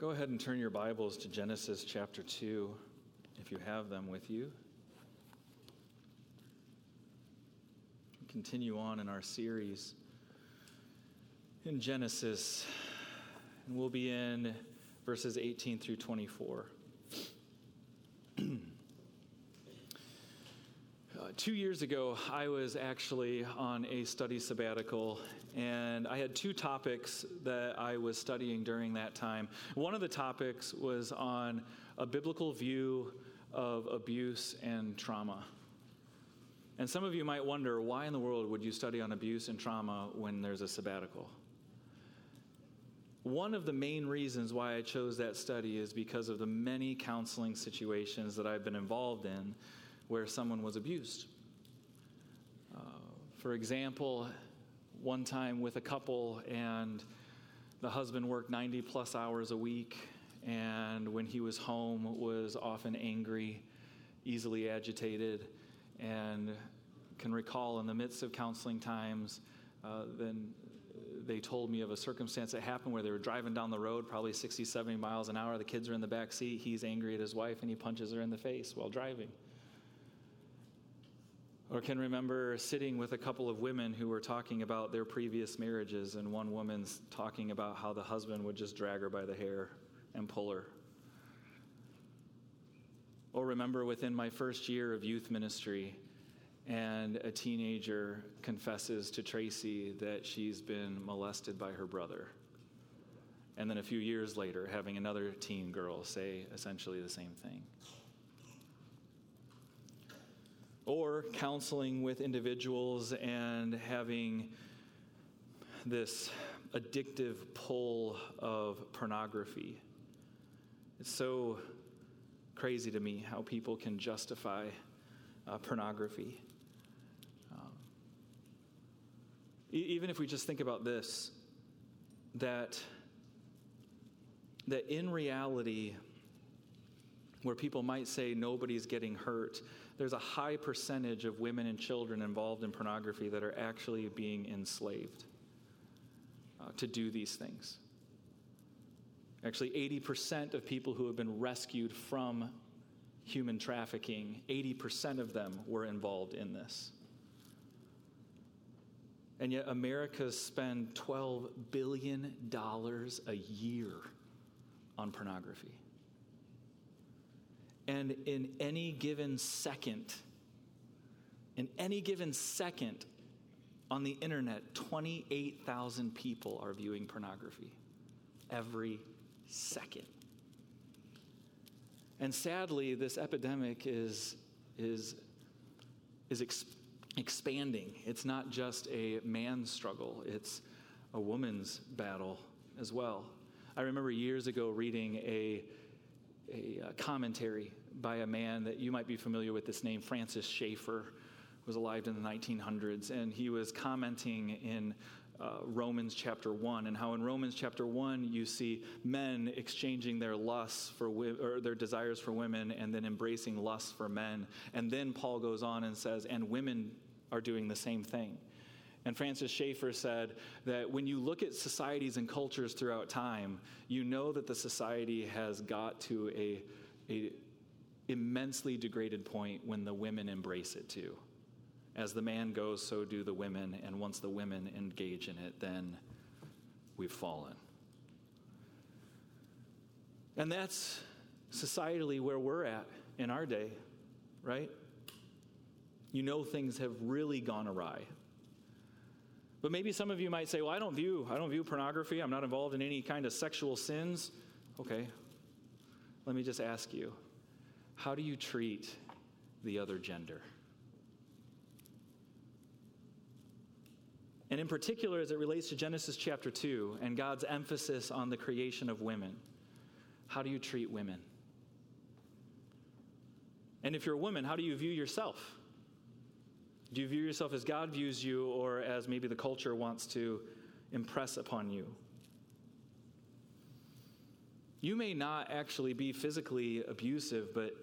Go ahead and turn your Bibles to Genesis chapter 2, if you have them with you. Continue on in our series in Genesis, and we'll be in verses 18 through 24. Two years ago, I was actually on a study sabbatical, and I had two topics that I was studying during that time. One of the topics was on a biblical view of abuse and trauma. And some of you might wonder why in the world would you study on abuse and trauma when there's a sabbatical? One of the main reasons why I chose that study is because of the many counseling situations that I've been involved in where someone was abused. For example, one time with a couple, and the husband worked 90 plus hours a week, and when he was home, was often angry, easily agitated, and can recall in the midst of counseling times, uh, then they told me of a circumstance that happened where they were driving down the road, probably 60, 70 miles an hour. The kids are in the back seat. He's angry at his wife, and he punches her in the face while driving. Or can remember sitting with a couple of women who were talking about their previous marriages, and one woman's talking about how the husband would just drag her by the hair and pull her. Or remember within my first year of youth ministry, and a teenager confesses to Tracy that she's been molested by her brother. And then a few years later, having another teen girl say essentially the same thing. Or counseling with individuals and having this addictive pull of pornography. It's so crazy to me how people can justify uh, pornography. Um, even if we just think about this, that, that in reality, where people might say nobody's getting hurt, there's a high percentage of women and children involved in pornography that are actually being enslaved uh, to do these things. Actually, 80% of people who have been rescued from human trafficking, 80% of them were involved in this. And yet, America spends $12 billion a year on pornography. And in any given second, in any given second on the internet, 28,000 people are viewing pornography every second. And sadly, this epidemic is, is, is ex- expanding. It's not just a man's struggle, it's a woman's battle as well. I remember years ago reading a a uh, commentary by a man that you might be familiar with this name, Francis Schaeffer, was alive in the 1900s, and he was commenting in uh, Romans chapter 1, and how in Romans chapter 1 you see men exchanging their lusts for or their desires for women and then embracing lusts for men. And then Paul goes on and says, and women are doing the same thing. And Francis Schaeffer said that when you look at societies and cultures throughout time, you know that the society has got to a, a immensely degraded point when the women embrace it too. As the man goes, so do the women, and once the women engage in it, then we've fallen. And that's societally where we're at in our day, right? You know things have really gone awry. But maybe some of you might say, well, I don't view, I don't view pornography. I'm not involved in any kind of sexual sins. Okay. Let me just ask you, how do you treat the other gender? And in particular, as it relates to Genesis chapter 2 and God's emphasis on the creation of women, how do you treat women? And if you're a woman, how do you view yourself? Do you view yourself as God views you or as maybe the culture wants to impress upon you? You may not actually be physically abusive, but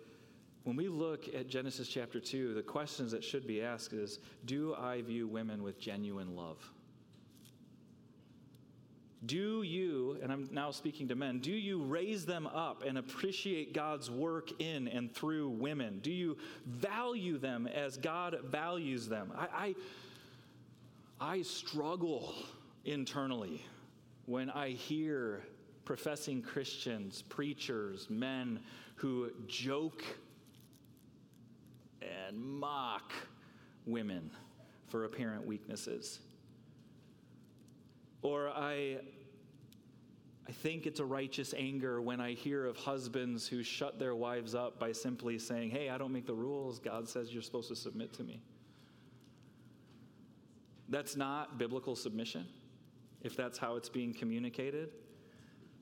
when we look at Genesis chapter 2, the questions that should be asked is Do I view women with genuine love? Do you, and I'm now speaking to men, do you raise them up and appreciate God's work in and through women? Do you value them as God values them? I, I, I struggle internally when I hear professing Christians, preachers, men who joke and mock women for apparent weaknesses. Or I, I think it's a righteous anger when I hear of husbands who shut their wives up by simply saying, Hey, I don't make the rules. God says you're supposed to submit to me. That's not biblical submission if that's how it's being communicated.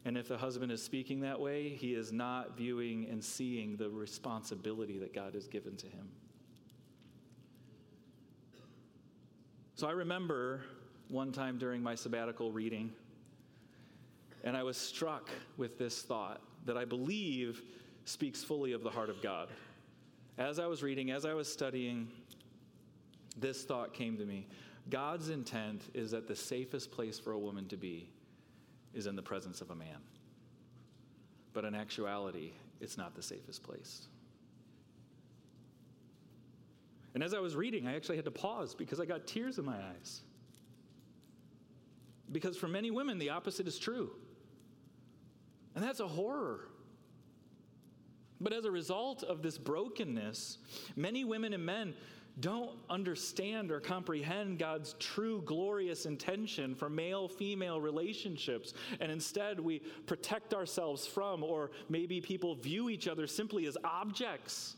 And if the husband is speaking that way, he is not viewing and seeing the responsibility that God has given to him. So I remember one time during my sabbatical reading, and I was struck with this thought that I believe speaks fully of the heart of God. As I was reading, as I was studying, this thought came to me God's intent is that the safest place for a woman to be is in the presence of a man. But in actuality, it's not the safest place. And as I was reading, I actually had to pause because I got tears in my eyes. Because for many women, the opposite is true. And that's a horror. But as a result of this brokenness, many women and men don't understand or comprehend God's true glorious intention for male female relationships. And instead, we protect ourselves from, or maybe people view each other simply as objects.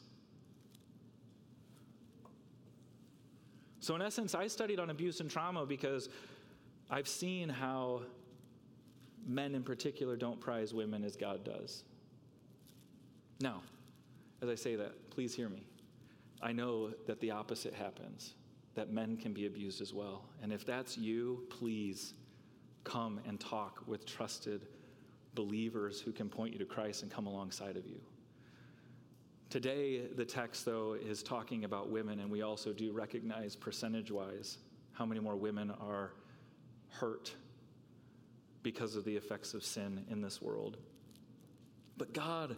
So, in essence, I studied on abuse and trauma because I've seen how men in particular don't prize women as God does. Now, as I say that, please hear me. I know that the opposite happens, that men can be abused as well. And if that's you, please come and talk with trusted believers who can point you to Christ and come alongside of you. Today, the text, though, is talking about women, and we also do recognize percentage wise how many more women are hurt because of the effects of sin in this world. But God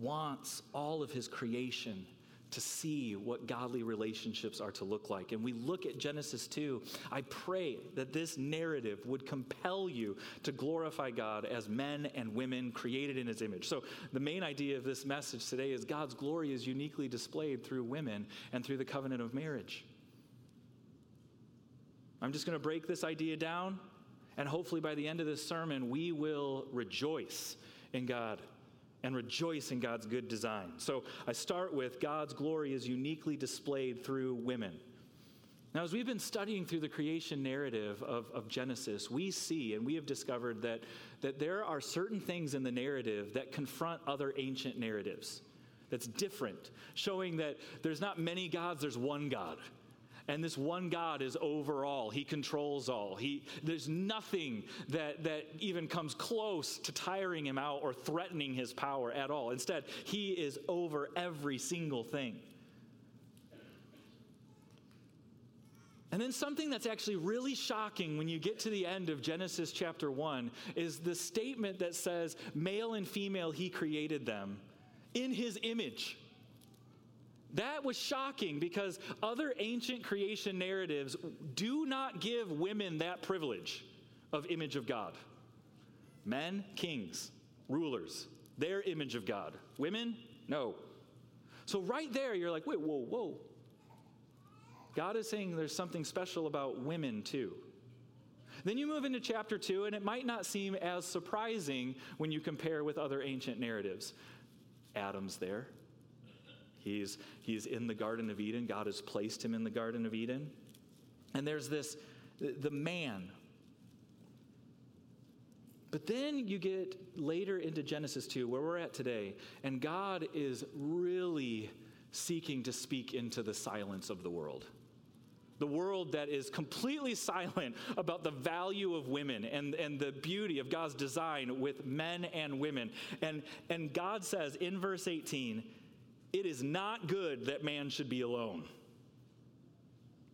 wants all of His creation to see what godly relationships are to look like. And we look at Genesis 2. I pray that this narrative would compel you to glorify God as men and women created in his image. So, the main idea of this message today is God's glory is uniquely displayed through women and through the covenant of marriage. I'm just going to break this idea down, and hopefully by the end of this sermon, we will rejoice in God and rejoice in God's good design. So I start with God's glory is uniquely displayed through women. Now, as we've been studying through the creation narrative of, of Genesis, we see and we have discovered that, that there are certain things in the narrative that confront other ancient narratives that's different, showing that there's not many gods, there's one God. And this one God is over all. He controls all. He, there's nothing that, that even comes close to tiring him out or threatening his power at all. Instead, he is over every single thing. And then something that's actually really shocking when you get to the end of Genesis chapter 1 is the statement that says, Male and female, he created them in his image. That was shocking because other ancient creation narratives do not give women that privilege of image of God. Men, kings, rulers, their image of God. Women, no. So, right there, you're like, wait, whoa, whoa. God is saying there's something special about women, too. Then you move into chapter 2, and it might not seem as surprising when you compare with other ancient narratives. Adam's there, He's, he's in the Garden of Eden. God has placed him in the Garden of Eden. And there's this, the man. But then you get later into Genesis 2, where we're at today, and God is really seeking to speak into the silence of the world. The world that is completely silent about the value of women and, and the beauty of God's design with men and women. And, and God says in verse 18, it is not good that man should be alone.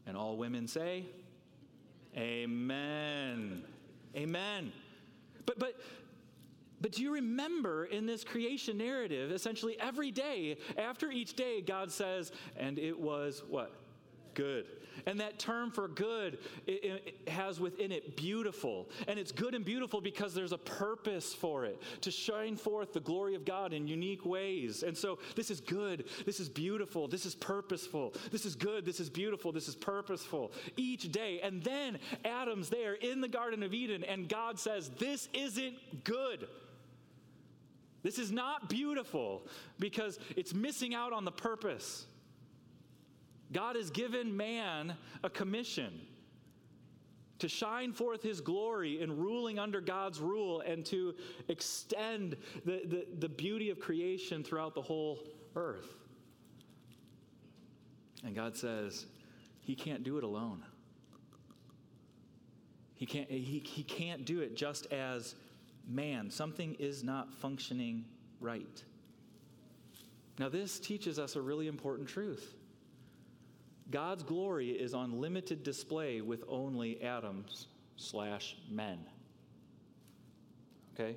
And all women say, Amen. Amen. But, but, but do you remember in this creation narrative, essentially every day, after each day, God says, and it was what? Good. And that term for good it, it has within it beautiful. And it's good and beautiful because there's a purpose for it to shine forth the glory of God in unique ways. And so this is good. This is beautiful. This is purposeful. This is good. This is beautiful. This is purposeful each day. And then Adam's there in the Garden of Eden, and God says, This isn't good. This is not beautiful because it's missing out on the purpose. God has given man a commission to shine forth his glory in ruling under God's rule and to extend the, the, the, beauty of creation throughout the whole earth. And God says, He can't do it alone. He can't, he, he can't do it just as man. Something is not functioning right. Now, this teaches us a really important truth. God's glory is on limited display with only Adams slash men. Okay?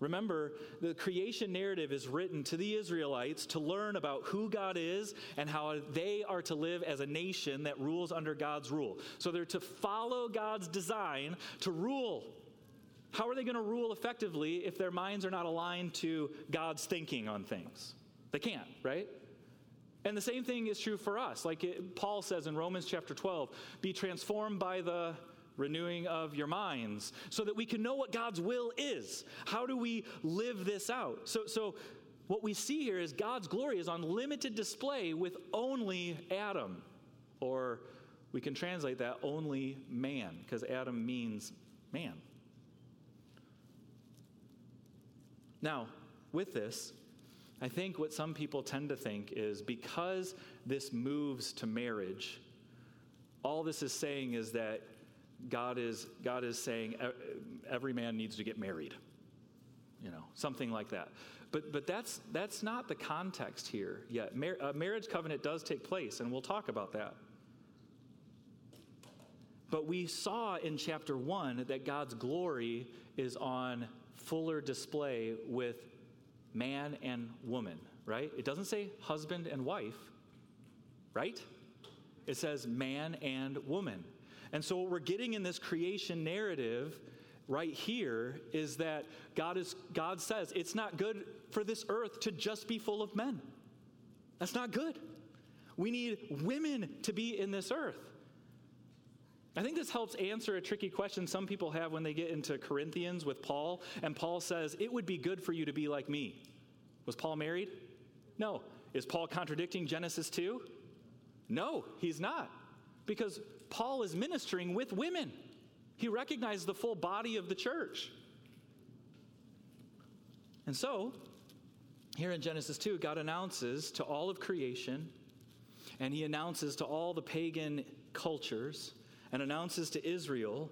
Remember, the creation narrative is written to the Israelites to learn about who God is and how they are to live as a nation that rules under God's rule. So they're to follow God's design to rule. How are they going to rule effectively if their minds are not aligned to God's thinking on things? They can't, right? And the same thing is true for us. Like it, Paul says in Romans chapter 12 be transformed by the renewing of your minds so that we can know what God's will is. How do we live this out? So, so what we see here is God's glory is on limited display with only Adam. Or we can translate that only man, because Adam means man. Now, with this, I think what some people tend to think is because this moves to marriage, all this is saying is that God is, God is saying every man needs to get married. You know, something like that. But, but that's, that's not the context here yet. Mar- a marriage covenant does take place, and we'll talk about that. But we saw in chapter 1 that God's glory is on fuller display with man and woman, right? It doesn't say husband and wife, right? It says man and woman. And so, what we're getting in this creation narrative right here is that God, is, God says it's not good for this earth to just be full of men. That's not good. We need women to be in this earth. I think this helps answer a tricky question some people have when they get into Corinthians with Paul, and Paul says, It would be good for you to be like me. Was Paul married? No. Is Paul contradicting Genesis 2? No, he's not. Because Paul is ministering with women. He recognizes the full body of the church. And so, here in Genesis 2, God announces to all of creation, and he announces to all the pagan cultures and announces to Israel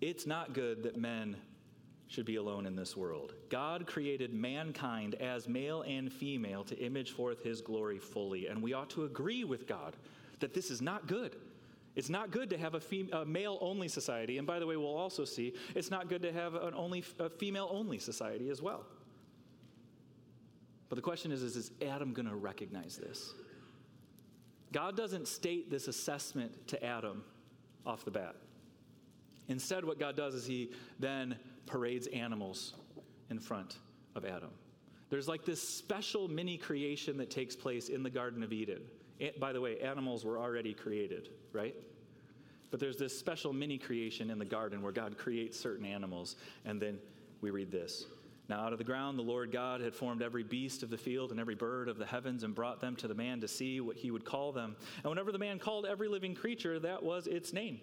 it's not good that men should be alone in this world. God created mankind as male and female to image forth his glory fully, and we ought to agree with God that this is not good. It's not good to have a, fem- a male only society, and by the way, we'll also see it's not good to have an only a female only society as well. But the question is, is, is Adam going to recognize this? God doesn't state this assessment to Adam off the bat. Instead, what God does is He then parades animals in front of Adam. There's like this special mini creation that takes place in the Garden of Eden. By the way, animals were already created, right? But there's this special mini creation in the garden where God creates certain animals, and then we read this. Now, out of the ground, the Lord God had formed every beast of the field and every bird of the heavens and brought them to the man to see what he would call them. And whenever the man called every living creature, that was its name.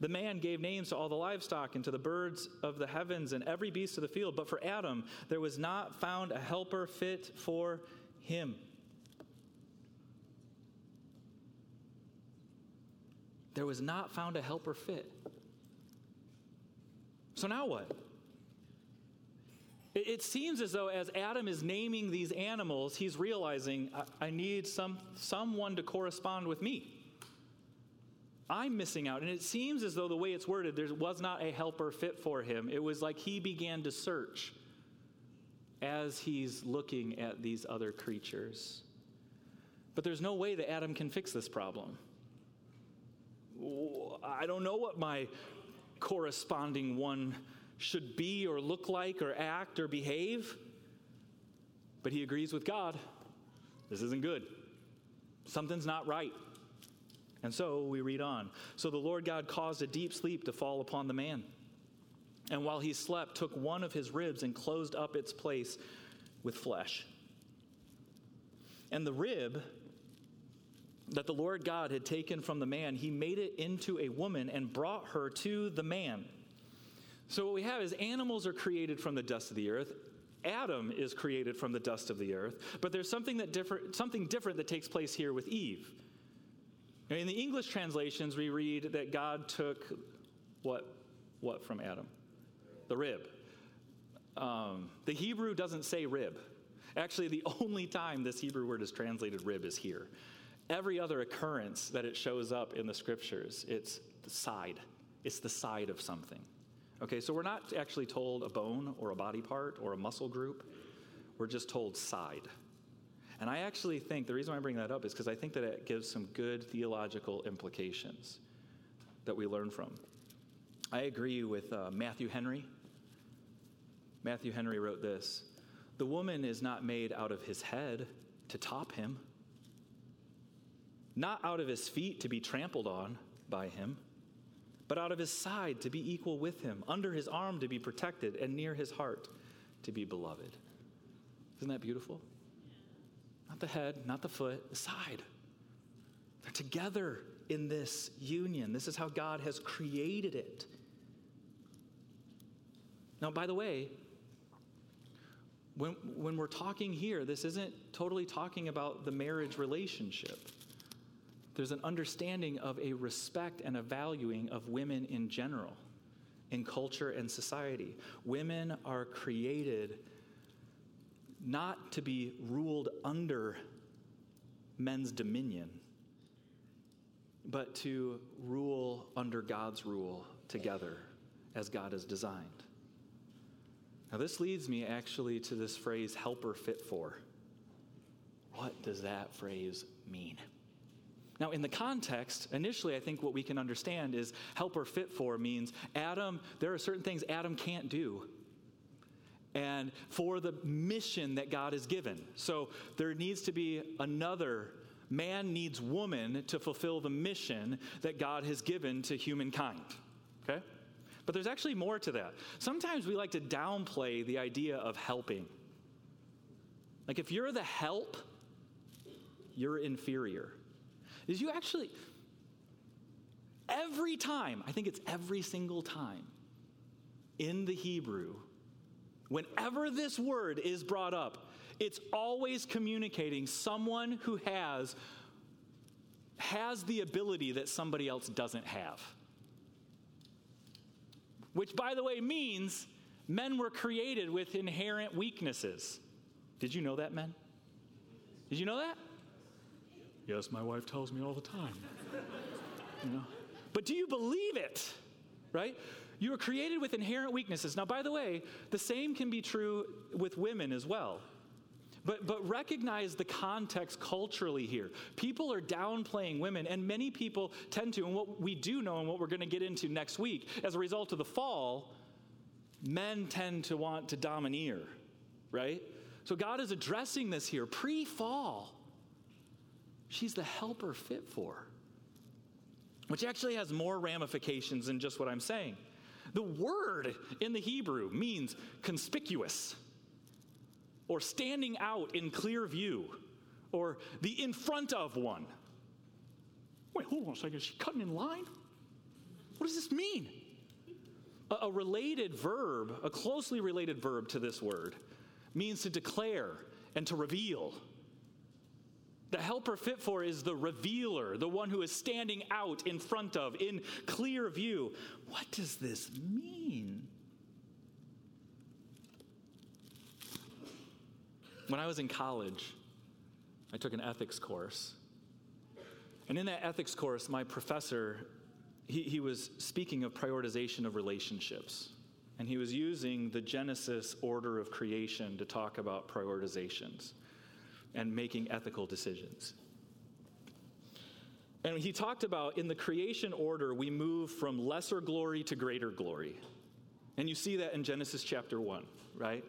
The man gave names to all the livestock and to the birds of the heavens and every beast of the field. But for Adam, there was not found a helper fit for him. There was not found a helper fit. So now what? It seems as though as Adam is naming these animals, he's realizing, I, need some, someone to correspond with me. I'm missing out. And it seems as though the way it's worded, there was not a helper fit for him. It was like he began to search as he's looking at these other creatures. But there's no way that Adam can fix this problem. I don't know what my corresponding one should be or look like or act or behave. But he agrees with God. This isn't good. Something's not right. And so we read on. So the Lord God caused a deep sleep to fall upon the man. And while he slept, took one of his ribs and closed up its place with flesh. And the rib that the Lord God had taken from the man, he made it into a woman and brought her to the man. So, what we have is animals are created from the dust of the earth. Adam is created from the dust of the earth, but there's something, that different, something different that takes place here with Eve. In the English translations, we read that God took what, what from Adam? The rib. Um, the Hebrew doesn't say rib. Actually, the only time this Hebrew word is translated rib is here. Every other occurrence that it shows up in the scriptures, it's the side. It's the side of something. Okay, so we're not actually told a bone or a body part or a muscle group. We're just told side. And I actually think the reason I bring that up is because I think that it gives some good theological implications that we learn from. I agree with uh, Matthew Henry. Matthew Henry wrote this The woman is not made out of his head to top him, not out of his feet to be trampled on by him, but out of his side to be equal with him, under his arm to be protected, and near his heart to be beloved. Isn't that beautiful? Not the head, not the foot, the side. They're together in this union. This is how God has created it. Now, by the way, when, when we're talking here, this isn't totally talking about the marriage relationship. There's an understanding of a respect and a valuing of women in general in culture and society. Women are created not to be ruled under men's dominion, but to rule under God's rule together as God has designed. Now, this leads me actually to this phrase, helper fit for. What does that phrase mean? Now, in the context, initially, I think what we can understand is helper fit for means Adam, there are certain things Adam can't do and for the mission that God has given. So there needs to be another man needs woman to fulfill the mission that God has given to humankind. Okay? But there's actually more to that. Sometimes we like to downplay the idea of helping. Like if you're the help, you're inferior. Is you actually every time, I think it's every single time in the Hebrew Whenever this word is brought up, it's always communicating someone who has has the ability that somebody else doesn't have. Which by the way means men were created with inherent weaknesses. Did you know that, men? Did you know that? Yes, my wife tells me all the time. you know? But do you believe it? Right? You are created with inherent weaknesses. Now, by the way, the same can be true with women as well. But, but recognize the context culturally here. People are downplaying women, and many people tend to. And what we do know, and what we're going to get into next week, as a result of the fall, men tend to want to domineer, right? So God is addressing this here pre fall. She's the helper fit for, which actually has more ramifications than just what I'm saying. The word in the Hebrew means conspicuous or standing out in clear view or the in front of one. Wait, hold on a second. Is she cutting in line? What does this mean? A, a related verb, a closely related verb to this word, means to declare and to reveal. The helper fit for is the revealer, the one who is standing out in front of, in clear view. What does this mean? When I was in college, I took an ethics course. And in that ethics course, my professor, he, he was speaking of prioritization of relationships. And he was using the Genesis order of creation to talk about prioritizations and making ethical decisions. And he talked about in the creation order, we move from lesser glory to greater glory. And you see that in Genesis chapter 1, right?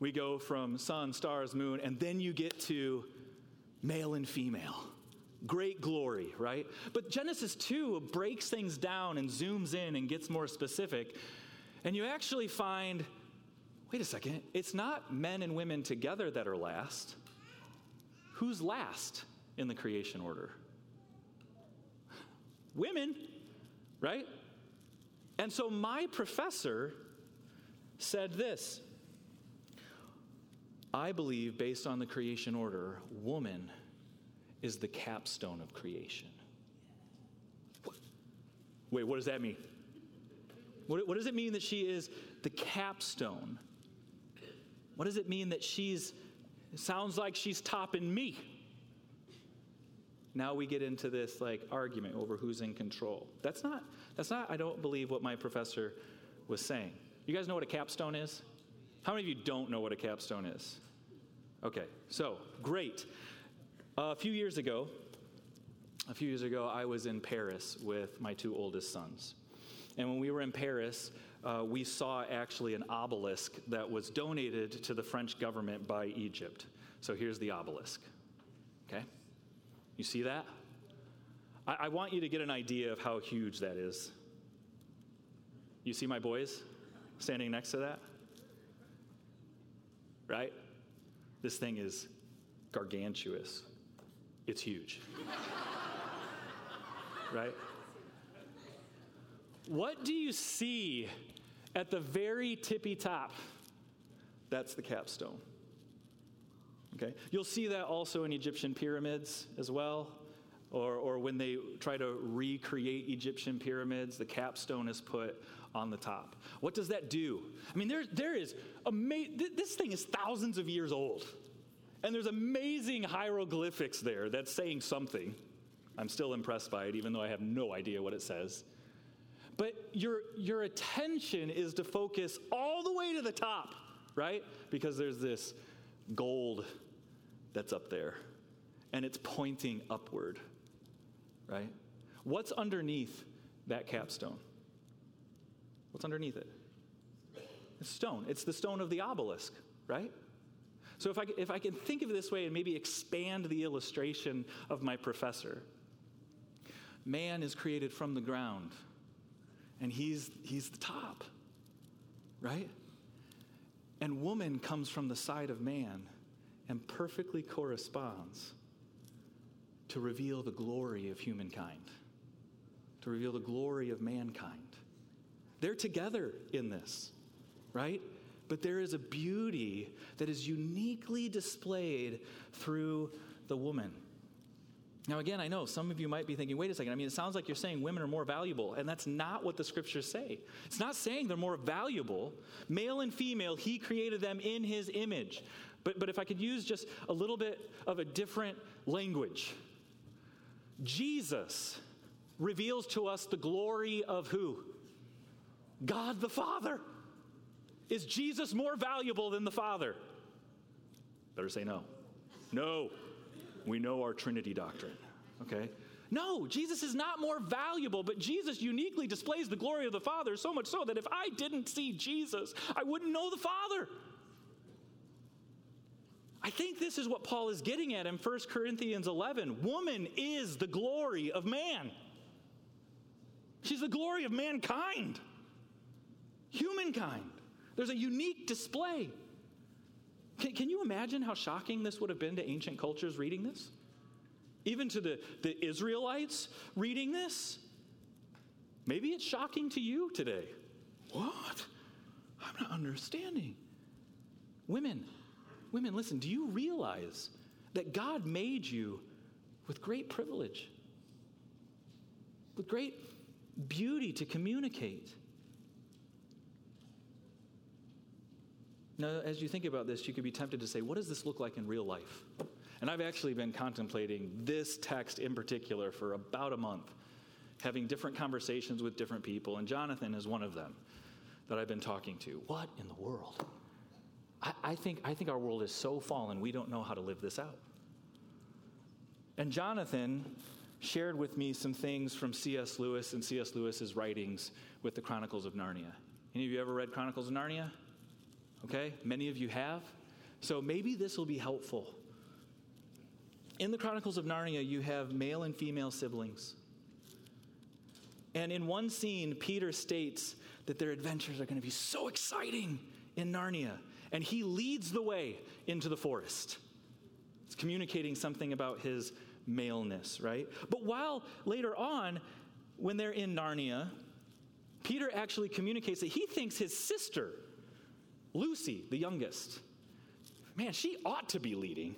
We go from sun, stars, moon, and then you get to male and female. Great glory, right? But Genesis 2 breaks things down and zooms in and gets more specific. And you actually find wait a second, it's not men and women together that are last. Who's last in the creation order? Women, right? And so my professor said this I believe, based on the creation order, woman is the capstone of creation. Wait, what does that mean? What, what, does it mean that she is the capstone? What does it mean that she's, sounds like she's topping me? Now we get into this like argument over who's in control. That's not, that's not, I don't believe what my professor was saying. You guys know what a capstone is? How many of you don't know what a capstone is? Okay, so great. Uh, a few years ago, a few years ago, I was in Paris with my two oldest sons. And when we were in Paris, uh, we saw actually an obelisk that was donated to the French government by Egypt. So here's the obelisk. Okay? You see that? I, I want you to get an idea of how huge that is. You see my boys standing next to that? Right? This thing is gargantuous. It's huge. right? What do you see at the very tippy top? That's the capstone. Okay? You'll see that also in Egyptian pyramids as well. Or, or when they try to recreate Egyptian pyramids, the capstone is put on the top. What does that do? I mean, there, there is amazing, this thing is thousands of years old. And there's amazing hieroglyphics there that's saying something. I'm still impressed by it, even though I have no idea what it says. But your, your attention is to focus all the way to the top, right? Because there's this gold that's up there, and it's pointing upward, right? What's underneath that capstone? What's underneath it? It's stone. It's the stone of the obelisk, right? So if I, if I can think of it this way and maybe expand the illustration of my professor, man is created from the ground, and he's, he's the top, right? And woman comes from the side of man and perfectly corresponds to reveal the glory of humankind, to reveal the glory of mankind. They're together in this, right? But there is a beauty that is uniquely displayed through the woman. Now, again, I know some of you might be thinking, wait a second, I mean, it sounds like you're saying women are more valuable, and that's not what the scriptures say. It's not saying they're more valuable. Male and female, he created them in his image. But, but if I could use just a little bit of a different language, Jesus reveals to us the glory of who? God the Father. Is Jesus more valuable than the Father? Better say no. No. We know our Trinity doctrine, okay? No, Jesus is not more valuable, but Jesus uniquely displays the glory of the Father so much so that if I didn't see Jesus, I wouldn't know the Father. I think this is what Paul is getting at in 1 Corinthians 11. Woman is the glory of man. She's the glory of mankind, humankind. There's a unique display. Can, can, you imagine how shocking this would have been to ancient cultures reading this? Even to the, the Israelites reading this? Maybe it's shocking to you today. What? I'm not understanding. Women, Women, listen, do you realize that God made you with great privilege, with great beauty to communicate? Now, as you think about this, you could be tempted to say, what does this look like in real life? And I've actually been contemplating this text in particular for about a month, having different conversations with different people, and Jonathan is one of them that I've been talking to. What in the world? I, I think, I think our world is so fallen, we don't know how to live this out. And Jonathan shared with me some things from C.S. Lewis and C.S. Lewis's writings with the Chronicles of Narnia. Any of you ever read Chronicles of Narnia? Okay, many of you have. So maybe this will be helpful. In the Chronicles of Narnia, you have male and female siblings. And in one scene, Peter states that their adventures are going to be so exciting in Narnia. And he leads the way into the forest. It's communicating something about his maleness, right? But while later on, when they're in Narnia, Peter actually communicates that he thinks his sister, Lucy, the youngest, man, she ought to be leading.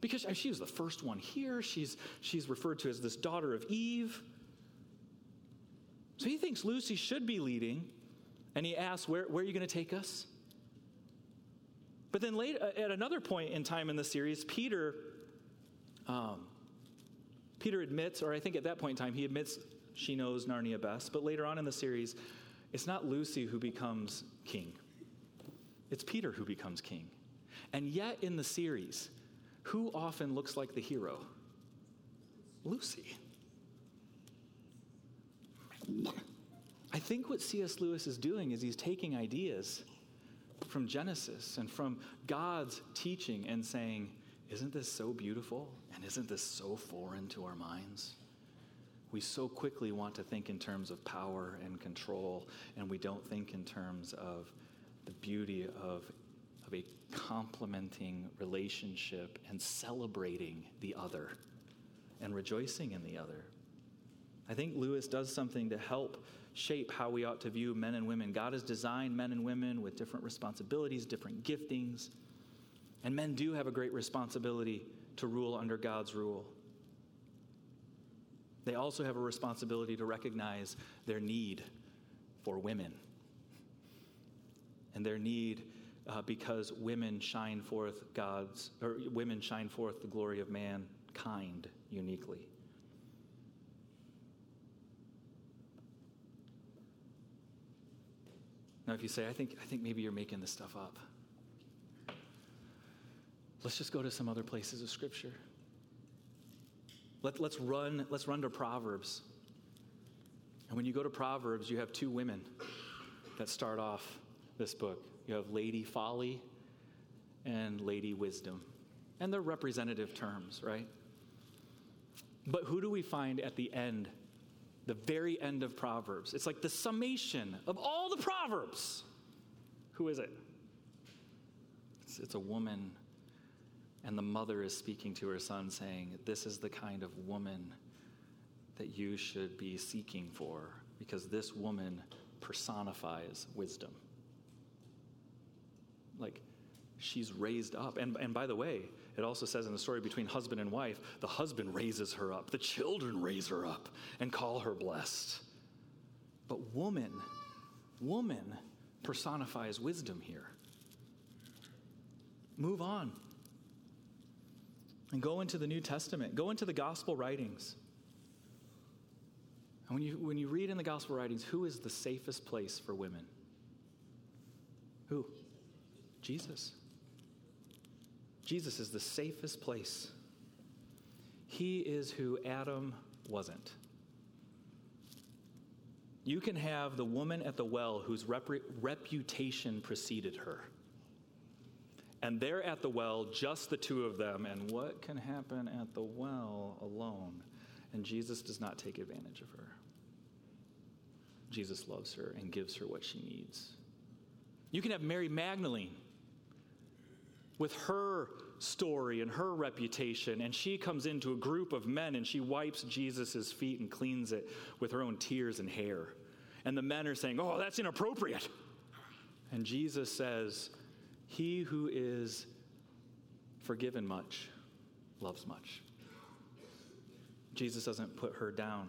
Because she was the first one here. She's, she's referred to as this daughter of Eve. So he thinks Lucy should be leading, and he asks, Where, where are you going to take us? But then late, uh, at another point in time in the series, Peter, um, Peter admits, or I think at that point in time, he admits she knows Narnia best. But later on in the series, it's not Lucy who becomes king, it's Peter who becomes king. And yet in the series, who often looks like the hero? Lucy. I think what C.S. Lewis is doing is he's taking ideas from Genesis and from God's teaching and saying, Isn't this so beautiful? And isn't this so foreign to our minds? We so quickly want to think in terms of power and control, and we don't think in terms of the beauty of, of a complementing relationship and celebrating the other and rejoicing in the other. I think Lewis does something to help shape how we ought to view men and women. God has designed men and women with different responsibilities, different giftings, and men do have a great responsibility to rule under God's rule. They also have a responsibility to recognize their need for women and their need uh, because women shine forth God's, or women shine forth the glory of mankind uniquely. Now, if you say, I think, I think maybe you're making this stuff up, let's just go to some other places of Scripture. Let, let's, run, let's run to Proverbs. And when you go to Proverbs, you have two women that start off this book. You have Lady Folly and Lady Wisdom. And they're representative terms, right? But who do we find at the end the very end of Proverbs. It's like the summation of all the Proverbs. Who is it? It's, it's, a woman, and the mother is speaking to her son, saying, This is the kind of woman that you should be seeking for, because this woman personifies wisdom. Like, she's raised up. And, and by the way, it also says in the story between husband and wife, the husband raises her up, the children raise her up and call her blessed. But woman, woman personifies wisdom here. Move on and go into the New Testament, go into the gospel writings. And when you, when you read in the gospel writings, who is the safest place for women? Who? Jesus. Jesus is the safest place. He is who Adam wasn't. You can have the woman at the well whose rep- reputation preceded her. And they're at the well, just the two of them. And what can happen at the well alone? And Jesus does not take advantage of her. Jesus loves her and gives her what she needs. You can have Mary Magdalene with her story and her reputation, and she comes into a group of men and she wipes Jesus' feet and cleans it with her own tears and hair. And the men are saying, Oh, that's inappropriate. And Jesus says, He who is forgiven much loves much. Jesus doesn't put her down.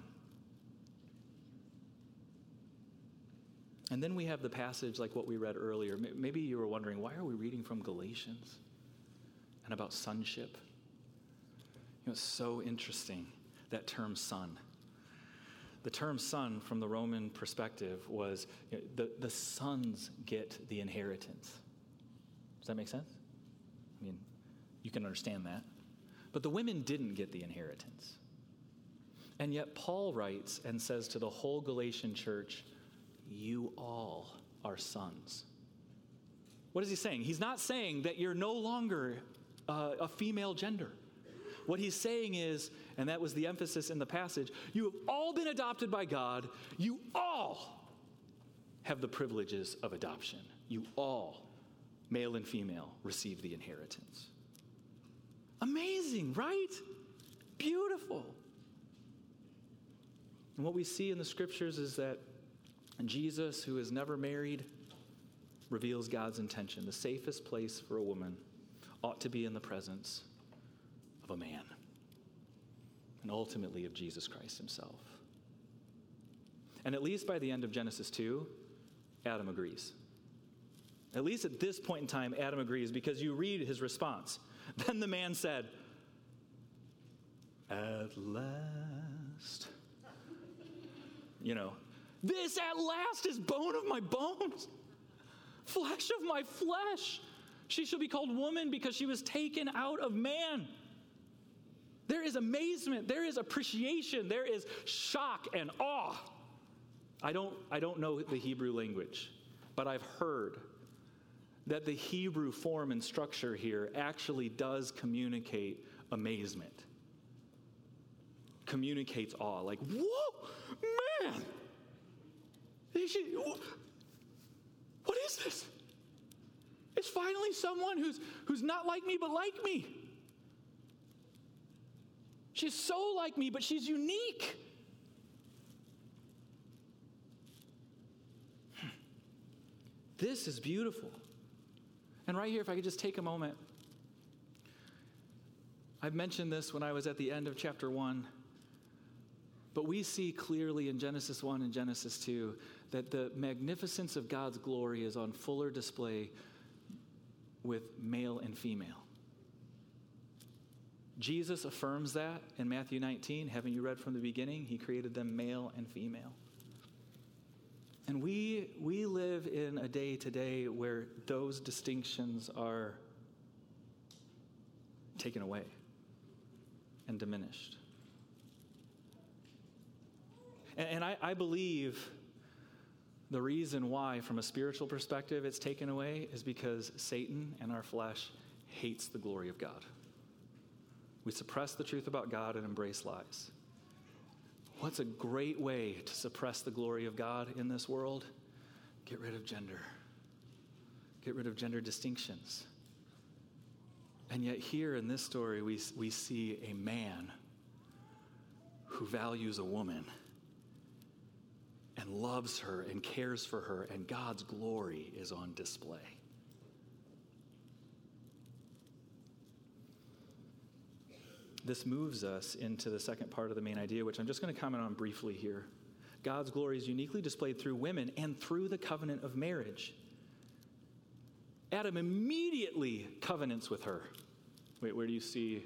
And then we have the passage like what we read earlier. Maybe you were wondering, why are we reading from Galatians and about sonship? You know, it's so interesting, that term son. The term son, from the Roman perspective, was you know, the, the sons get the inheritance. Does that make sense? I mean, you can understand that. But the women didn't get the inheritance. And yet, Paul writes and says to the whole Galatian church, You all are sons. What is he saying? He's not saying that you're no longer uh, a female gender. What he's saying is, and that was the emphasis in the passage, you have all been adopted by God. You all have the privileges of adoption. You all, male and female, receive the inheritance. Amazing, right? Beautiful. And what we see in the scriptures is that Jesus, who is never married, reveals God's intention. The safest place for a woman ought to be in the presence of a man, and ultimately of Jesus Christ himself. And at least by the end of Genesis 2, Adam agrees. At least at this point in time, Adam agrees because you read his response. Then the man said, At last. You know, this at last is bone of my bones, flesh of my flesh. She shall be called woman because she was taken out of man. There is amazement, there is appreciation, there is shock and awe. I don't, I don't know the Hebrew language, but I've heard that the Hebrew form and structure here actually does communicate amazement, communicates awe. Like, whoa, man! What is this? It's finally someone who's, who's not like me, but like me. She's so like me, but she's unique. This is beautiful. And right here, if I could just take a moment, I've mentioned this when I was at the end of chapter 1, but we see clearly in Genesis 1 and Genesis 2 that the magnificence of God's glory is on fuller display with male and female. Jesus affirms that in Matthew 19. Haven't you read from the beginning? He created them male and female. And we, we live in a day today where those distinctions are taken away and diminished. And, and I, I believe the reason why, from a spiritual perspective, it's taken away is because Satan and our flesh hates the glory of God. We suppress the truth about God and embrace lies. What's a great way to suppress the glory of God in this world? Get rid of gender, get rid of gender distinctions. And yet, here in this story, we, we see a man who values a woman loves her and cares for her, and God's glory is on display. This moves us into the second part of the main idea, which I'm just going to comment on briefly here. God's glory is uniquely displayed through women and through the covenant of marriage. Adam immediately covenants with her. Wait, where do you see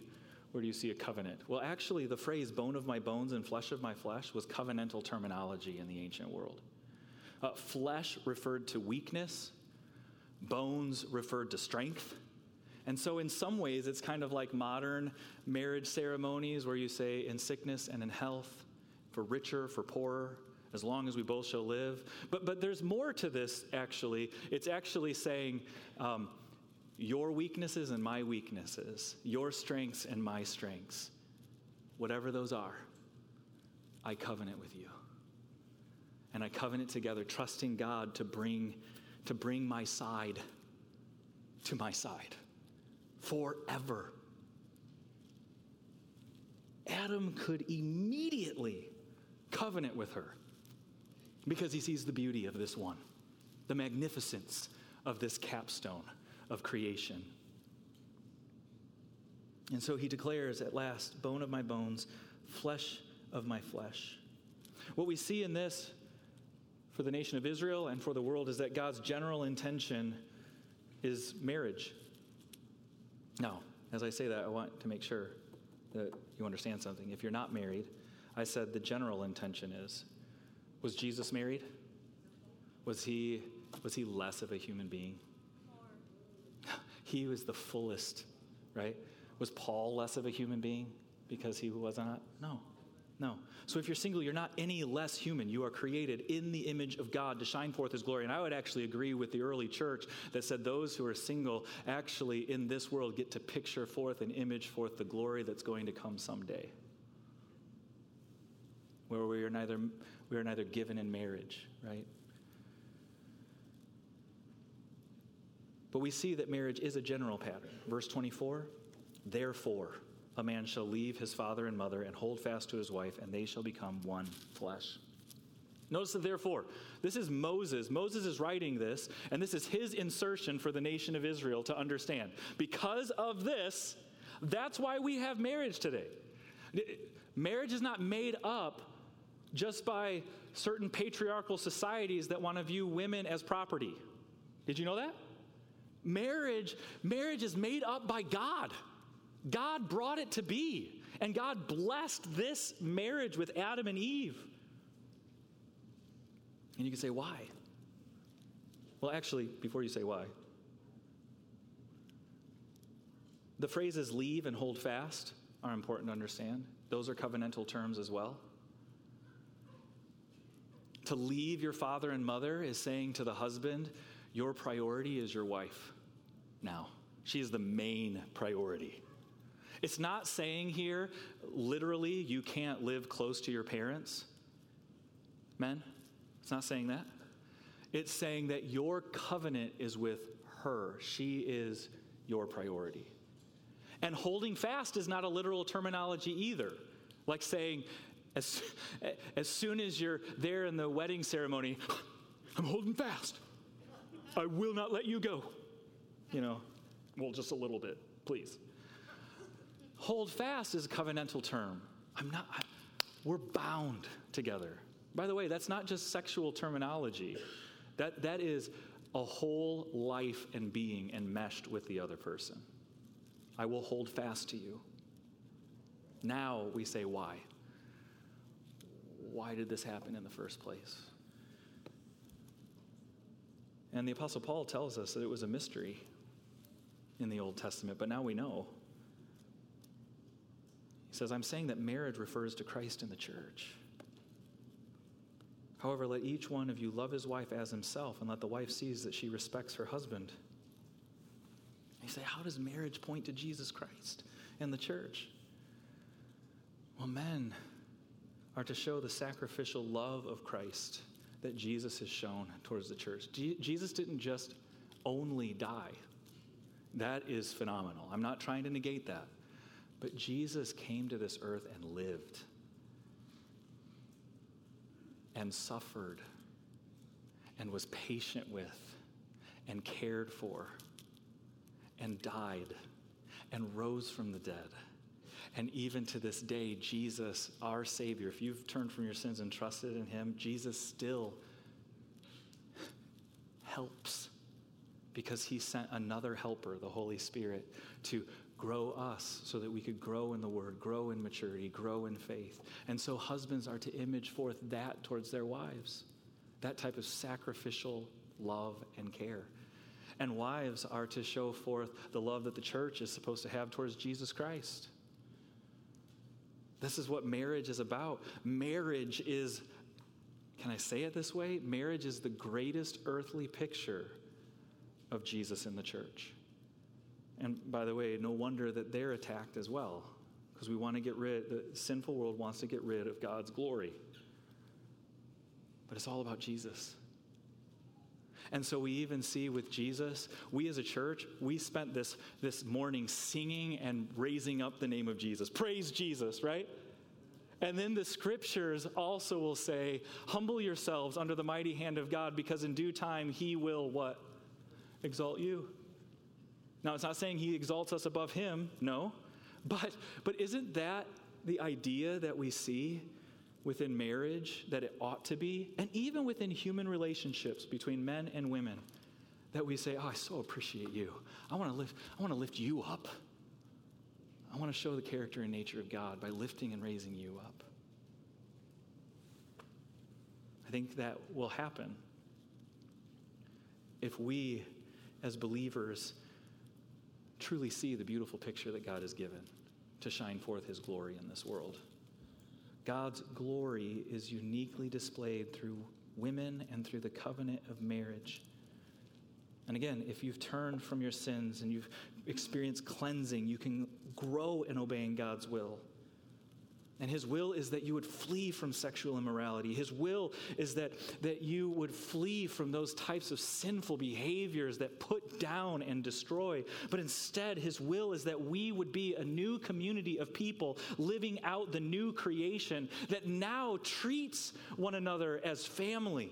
where do you see a covenant? Well, actually, the phrase bone of my bones and flesh of my flesh was covenantal terminology in the ancient world. Uh, flesh referred to weakness, bones referred to strength. And so, in some ways, it's kind of like modern marriage ceremonies where you say, in sickness and in health, for richer, for poorer, as long as we both shall live. But, but there's more to this, actually. It's actually saying, um, your weaknesses and my weaknesses, your strengths and my strengths, whatever those are, I covenant with you. And I covenant together, trusting God to bring, to bring my side to my side forever. Adam could immediately covenant with her because he sees the beauty of this one, the magnificence of this capstone of creation. And so he declares at last, bone of my bones, flesh of my flesh. What we see in this for the nation of Israel and for the world is that God's general intention is marriage. Now, as I say that, I want to make sure that you understand something. If you're not married, I said the general intention is was Jesus married? Was he, was he less of a human being? He was the fullest, right? Was Paul less of a human being because he was not? No. No. So if you're single, you're not any less human. You are created in the image of God to shine forth his glory. And I would actually agree with the early church that said those who are single actually in this world get to picture forth and image forth the glory that's going to come someday. Where we are neither we are neither given in marriage, right? But we see that marriage is a general pattern. Verse 24, therefore a man shall leave his father and mother and hold fast to his wife, and they shall become one flesh. Notice the therefore. This is Moses. Moses is writing this, and this is his insertion for the nation of Israel to understand. Because of this, that's why we have marriage today. Marriage is not made up just by certain patriarchal societies that want to view women as property. Did you know that? Marriage, marriage is made up by God. God brought it to be. And God blessed this marriage with Adam and Eve. And you can say, why? Well, actually, before you say why, the phrases leave and hold fast are important to understand. Those are covenantal terms as well. To leave your father and mother is saying to the husband, Your priority is your wife now. She is the main priority. It's not saying here, literally, you can't live close to your parents. Men, it's not saying that. It's saying that your covenant is with her, she is your priority. And holding fast is not a literal terminology either. Like saying, as, as soon as you're there in the wedding ceremony, I'm holding fast. I will not let you go. You know, well, just a little bit, please. Hold fast is a covenantal term. I'm not, I, we're bound together. By the way, that's not just sexual terminology, that, that is a whole life and being enmeshed with the other person. I will hold fast to you. Now we say, why? Why did this happen in the first place? And the Apostle Paul tells us that it was a mystery in the Old Testament, but now we know. He says, I'm saying that marriage refers to Christ and the church. However, let each one of you love his wife as himself, and let the wife sees that she respects her husband. You say, how does marriage point to Jesus Christ and the church? Well, men are to show the sacrificial love of Christ that Jesus has shown towards the church. Jesus didn't just only die. That is phenomenal. I'm not trying to negate that. But Jesus came to this earth and lived and suffered and was patient with and cared for and died and rose from the dead. And even to this day, Jesus, our Savior, if you've turned from your sins and trusted in Him, Jesus still helps because He sent another helper, the Holy Spirit, to grow us so that we could grow in the word, grow in maturity, grow in faith. And so husbands are to image forth that towards their wives, that type of sacrificial love and care. And wives are to show forth the love that the church is supposed to have towards Jesus Christ. This is what marriage is about. Marriage is, can I say it this way? Marriage is the greatest earthly picture of Jesus in the church. And by the way, no wonder that they're attacked as well, because we want to get rid, the sinful world wants to get rid of God's glory. But it's all about Jesus. And so we even see with Jesus, we as a church, we spent this, this morning singing and raising up the name of Jesus. Praise Jesus, right? And then the scriptures also will say, Humble yourselves under the mighty hand of God, because in due time he will what? Exalt you. Now, it's not saying he exalts us above him, no. But, but isn't that the idea that we see within marriage that it ought to be? And even within human relationships between men and women, that we say, Oh, I so appreciate you. I want to lift, I want to lift you up. I want to show the character and nature of God by lifting and raising you up. I think that will happen if we, as believers, truly see the beautiful picture that God has given to shine forth his glory in this world. God's glory is uniquely displayed through women and through the covenant of marriage. And again, if you've turned from your sins and you've experienced cleansing, you can grow in obeying God's will. And his will is that you would flee from sexual immorality. His will is that, that you would flee from those types of sinful behaviors that put down and destroy. But instead, his will is that we would be a new community of people living out the new creation that now treats one another as family.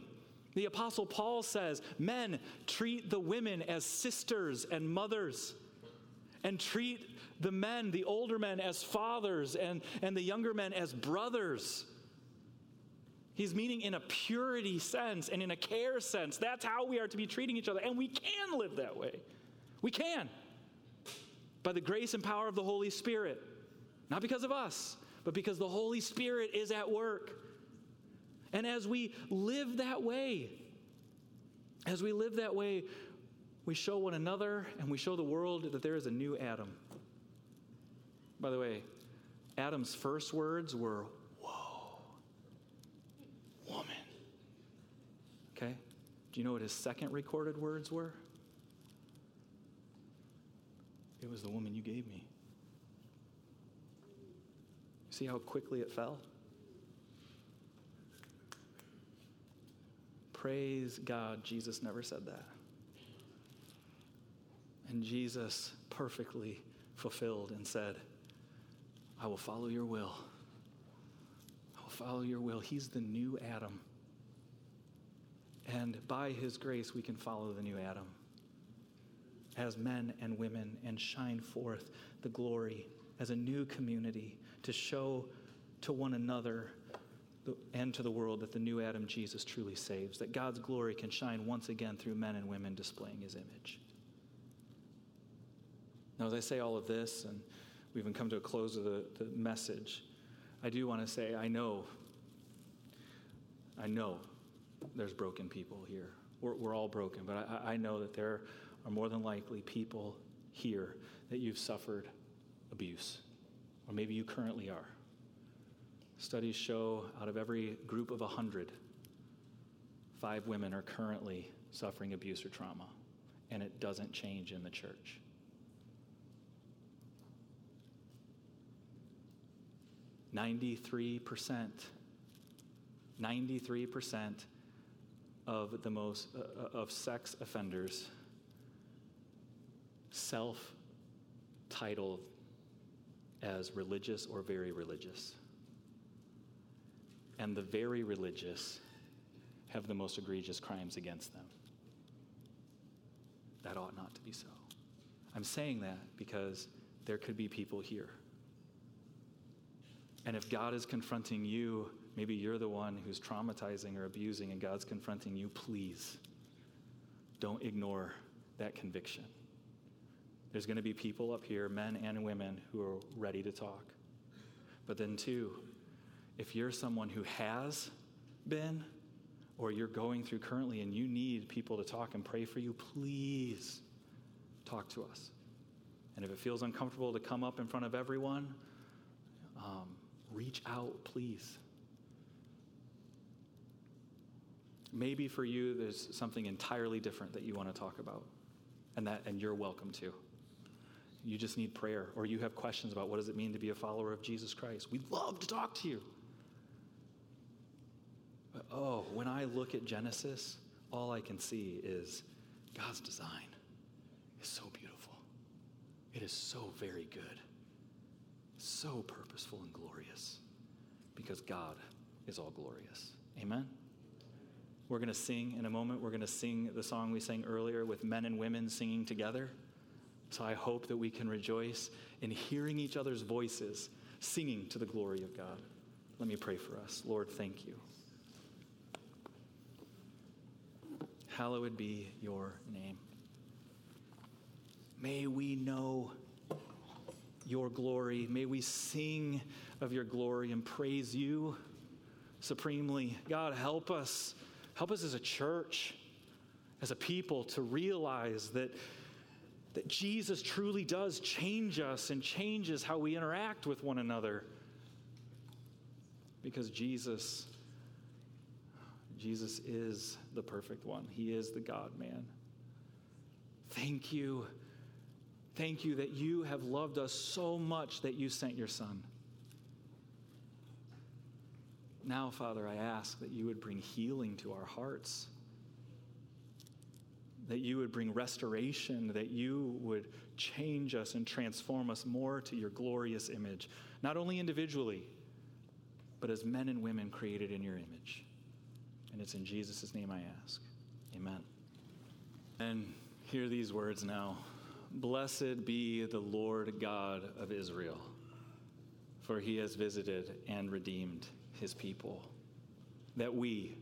The Apostle Paul says, Men, treat the women as sisters and mothers, and treat the men, the older men, as fathers, and, and the younger men as brothers. He's meaning in a purity sense and in a care sense. That's how we are to be treating each other. And we can live that way. We can. By the grace and power of the Holy Spirit. Not because of us, but because the Holy Spirit is at work. And as we live that way, as we live that way, we show one another and we show the world that there is a new Adam. By the way, Adam's first words were, Whoa, woman. Okay? Do you know what his second recorded words were? It was the woman you gave me. See how quickly it fell? Praise God, Jesus never said that. And Jesus perfectly fulfilled and said, I will follow your will. I will follow your will. He's the new Adam. And by his grace, we can follow the new Adam as men and women and shine forth the glory as a new community to show to one another and to the world that the new Adam Jesus truly saves, that God's glory can shine once again through men and women displaying his image. Now, as I say all of this, and we even come to a close of the, the message, I do want to say I know, I know there's broken people here. We're, we're all broken, but I, I know that there are more than likely people here that you've suffered abuse, or maybe you currently are. Studies show out of every group of 100, five women are currently suffering abuse or trauma, and it doesn't change in the church. 93%, 93% of the most uh, of sex offenders self title as religious or very religious. And the very religious have the most egregious crimes against them. That ought not to be so. I'm saying that because there could be people here and if God is confronting you, maybe you're the one who's traumatizing or abusing, and God's confronting you, please don't ignore that conviction. There's going to be people up here, men and women, who are ready to talk. But then, too, if you're someone who has been, or you're going through currently and you need people to talk and pray for you, please talk to us. And if it feels uncomfortable to come up in front of everyone, reach out, please. Maybe for you, there's something entirely different that you want to talk about, and, that, and you're welcome to. You just need prayer, or you have questions about what does it mean to be a follower of Jesus Christ. We'd love to talk to you. But oh, when I look at Genesis, all I can see is God's design is so beautiful. It is so very good so purposeful and glorious because God is all glorious. Amen? We're going to sing in a moment. We're going to sing the song we sang earlier with men and women singing together. So I hope that we can rejoice in hearing each other's voices singing to the glory of God. Let me pray for us. Lord, thank you. Hallowed be your name. May we know your glory. May we sing of your glory and praise you supremely. God, help us. Help us as a church, as a people, to realize that, that Jesus truly does change us and changes how we interact with one another. Because Jesus, Jesus is the perfect one. He is the God man. Thank you. Thank you that you have loved us so much that you sent your son. Now, Father, I ask that you would bring healing to our hearts, that you would bring restoration, that you would change us and transform us more to your glorious image, not only individually, but as men and women created in your image. And it's in Jesus' name I ask. Amen. And hear these words now Blessed be the Lord God of Israel, for he has visited and redeemed his people, that we,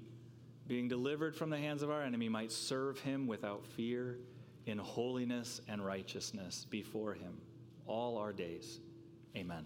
being delivered from the hands of our enemy, might serve him without fear in holiness and righteousness before him all our days. Amen.